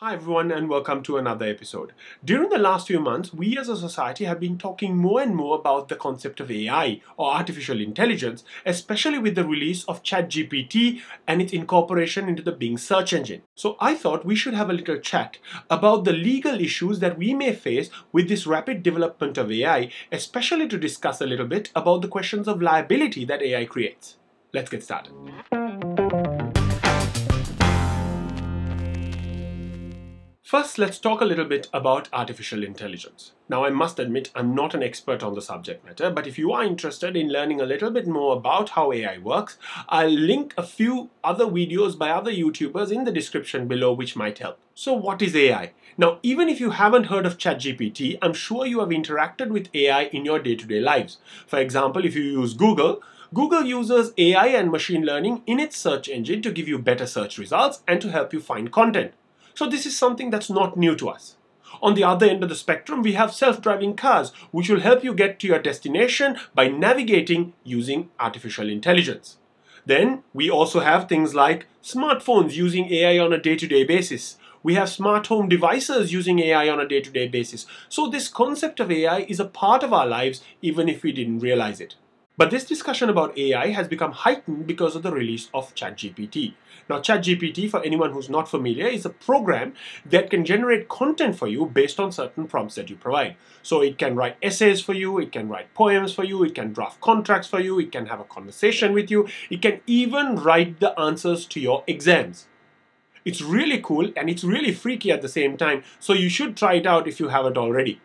Hi everyone and welcome to another episode. During the last few months, we as a society have been talking more and more about the concept of AI or artificial intelligence, especially with the release of ChatGPT and its incorporation into the Bing search engine. So I thought we should have a little chat about the legal issues that we may face with this rapid development of AI, especially to discuss a little bit about the questions of liability that AI creates. Let's get started. First, let's talk a little bit about artificial intelligence. Now, I must admit, I'm not an expert on the subject matter, but if you are interested in learning a little bit more about how AI works, I'll link a few other videos by other YouTubers in the description below which might help. So, what is AI? Now, even if you haven't heard of ChatGPT, I'm sure you have interacted with AI in your day to day lives. For example, if you use Google, Google uses AI and machine learning in its search engine to give you better search results and to help you find content. So this is something that's not new to us. On the other end of the spectrum, we have self-driving cars, which will help you get to your destination by navigating using artificial intelligence. Then we also have things like smartphones using AI on a day-to-day basis. We have smart home devices using AI on a day-to-day basis. So this concept of AI is a part of our lives even if we didn't realize it. But this discussion about AI has become heightened because of the release of ChatGPT. Now, ChatGPT, for anyone who's not familiar, is a program that can generate content for you based on certain prompts that you provide. So it can write essays for you, it can write poems for you, it can draft contracts for you, it can have a conversation with you, it can even write the answers to your exams. It's really cool and it's really freaky at the same time, so you should try it out if you haven't already.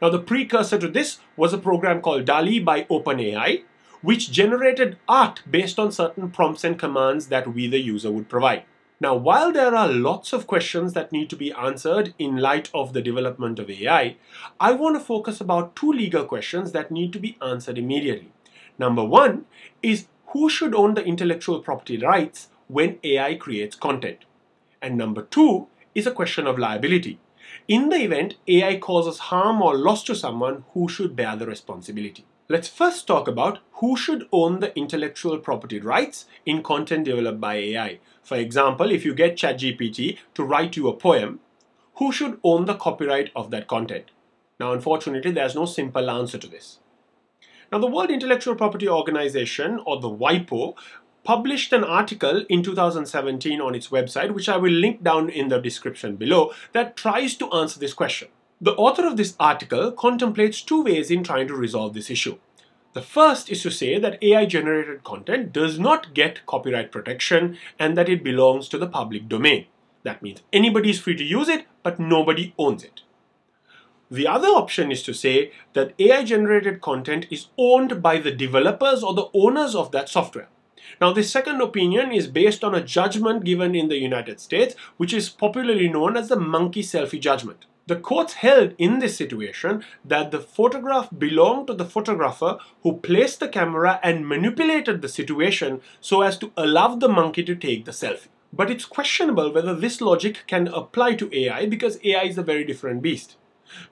Now, the precursor to this was a program called DALL-E by OpenAI, which generated art based on certain prompts and commands that we, the user, would provide. Now, while there are lots of questions that need to be answered in light of the development of AI, I want to focus about two legal questions that need to be answered immediately. Number one is who should own the intellectual property rights when AI creates content? And number two is a question of liability. In the event AI causes harm or loss to someone, who should bear the responsibility? Let's first talk about who should own the intellectual property rights in content developed by AI. For example, if you get ChatGPT to write you a poem, who should own the copyright of that content? Now, unfortunately, there's no simple answer to this. Now, the World Intellectual Property Organization, or the WIPO, published an article in 2017 on its website, which I will link down in the description below, that tries to answer this question. The author of this article contemplates two ways in trying to resolve this issue. The first is to say that AI generated content does not get copyright protection and that it belongs to the public domain. That means anybody is free to use it, but nobody owns it. The other option is to say that AI generated content is owned by the developers or the owners of that software. Now, this second opinion is based on a judgment given in the United States, which is popularly known as the monkey selfie judgment. The courts held in this situation that the photograph belonged to the photographer who placed the camera and manipulated the situation so as to allow the monkey to take the selfie. But it's questionable whether this logic can apply to AI because AI is a very different beast.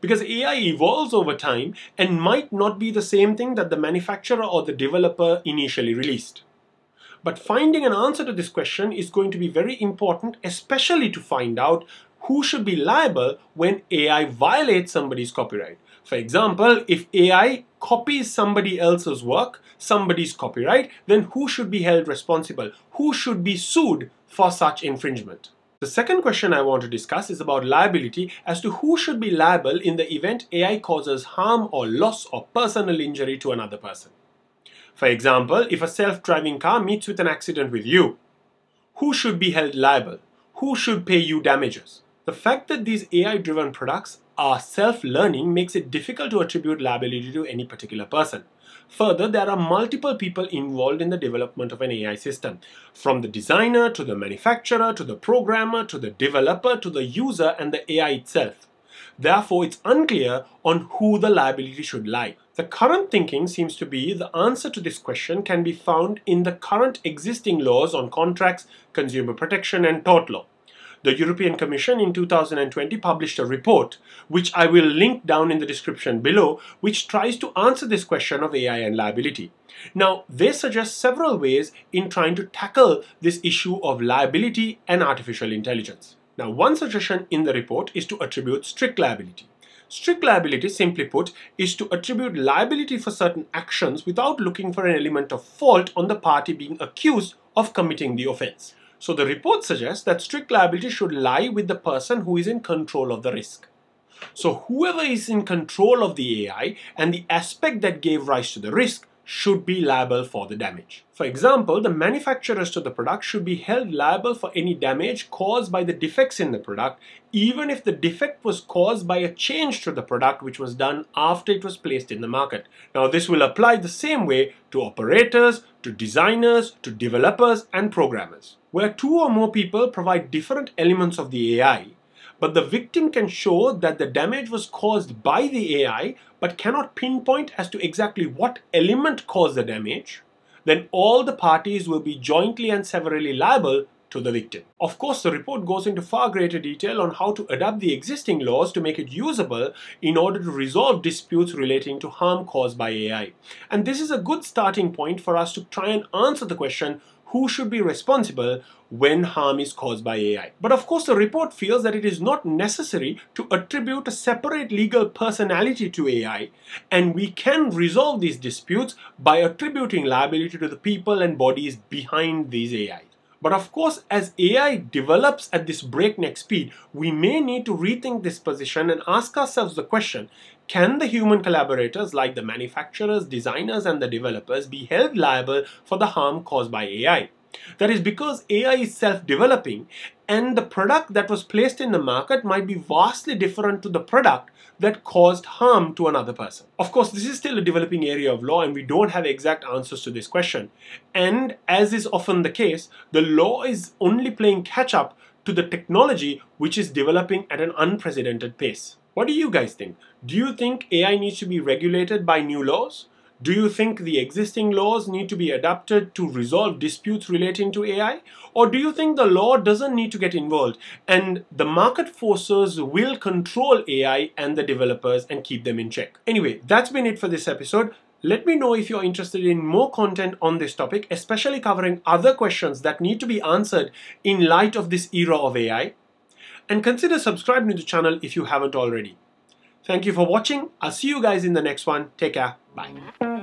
Because AI evolves over time and might not be the same thing that the manufacturer or the developer initially released. But finding an answer to this question is going to be very important, especially to find out who should be liable when AI violates somebody's copyright. For example, if AI copies somebody else's work, somebody's copyright, then who should be held responsible? Who should be sued for such infringement? The second question I want to discuss is about liability as to who should be liable in the event AI causes harm or loss or personal injury to another person. For example, if a self-driving car meets with an accident with you, who should be held liable? Who should pay you damages? The fact that these AI driven products are self learning makes it difficult to attribute liability to any particular person. Further, there are multiple people involved in the development of an AI system, from the designer to the manufacturer to the programmer to the developer to the user and the AI itself. Therefore, it's unclear on who the liability should lie. The current thinking seems to be the answer to this question can be found in the current existing laws on contracts, consumer protection, and tort law the European Commission in 2020 published a report, which I will link down in the description below, which tries to answer this question of AI and liability. Now, they suggest several ways in trying to tackle this issue of liability and artificial intelligence. Now, one suggestion in the report is to attribute strict liability. Strict liability, simply put, is to attribute liability for certain actions without looking for an element of fault on the party being accused of committing the offense. So the report suggests that strict liability should lie with the person who is in control of the risk. So whoever is in control of the AI and the aspect that gave rise to the risk should be liable for the damage. For example, the manufacturers to the product should be held liable for any damage caused by the defects in the product, even if the defect was caused by a change to the product which was done after it was placed in the market. Now, this will apply the same way to operators, to designers, to developers, and programmers. Where two or more people provide different elements of the AI, but the victim can show that the damage was caused by the AI but cannot pinpoint as to exactly what element caused the damage, then all the parties will be jointly and severally liable to the victim. Of course, the report goes into far greater detail on how to adapt the existing laws to make it usable in order to resolve disputes relating to harm caused by AI. And this is a good starting point for us to try and answer the question who should be responsible when harm is caused by AI. But of course, the report feels that it is not necessary to attribute a separate legal personality to AI, and we can resolve these disputes by attributing liability to the people and bodies behind these AIs. But of course, as AI develops at this breakneck speed, we may need to rethink this position and ask ourselves the question can the human collaborators, like the manufacturers, designers, and the developers, be held liable for the harm caused by AI? That is because AI is self developing and the product that was placed in the market might be vastly different to the product that caused harm to another person. Of course, this is still a developing area of law and we don't have exact answers to this question. And as is often the case, the law is only playing catch up to the technology which is developing at an unprecedented pace. What do you guys think? Do you think AI needs to be regulated by new laws? Do you think the existing laws need to be adapted to resolve disputes relating to AI? Or do you think the law doesn't need to get involved and the market forces will control AI and the developers and keep them in check? Anyway, that's been it for this episode. Let me know if you're interested in more content on this topic, especially covering other questions that need to be answered in light of this era of AI. And consider subscribing to the channel if you haven't already. Thank you for watching. I'll see you guys in the next one. Take care. Bye.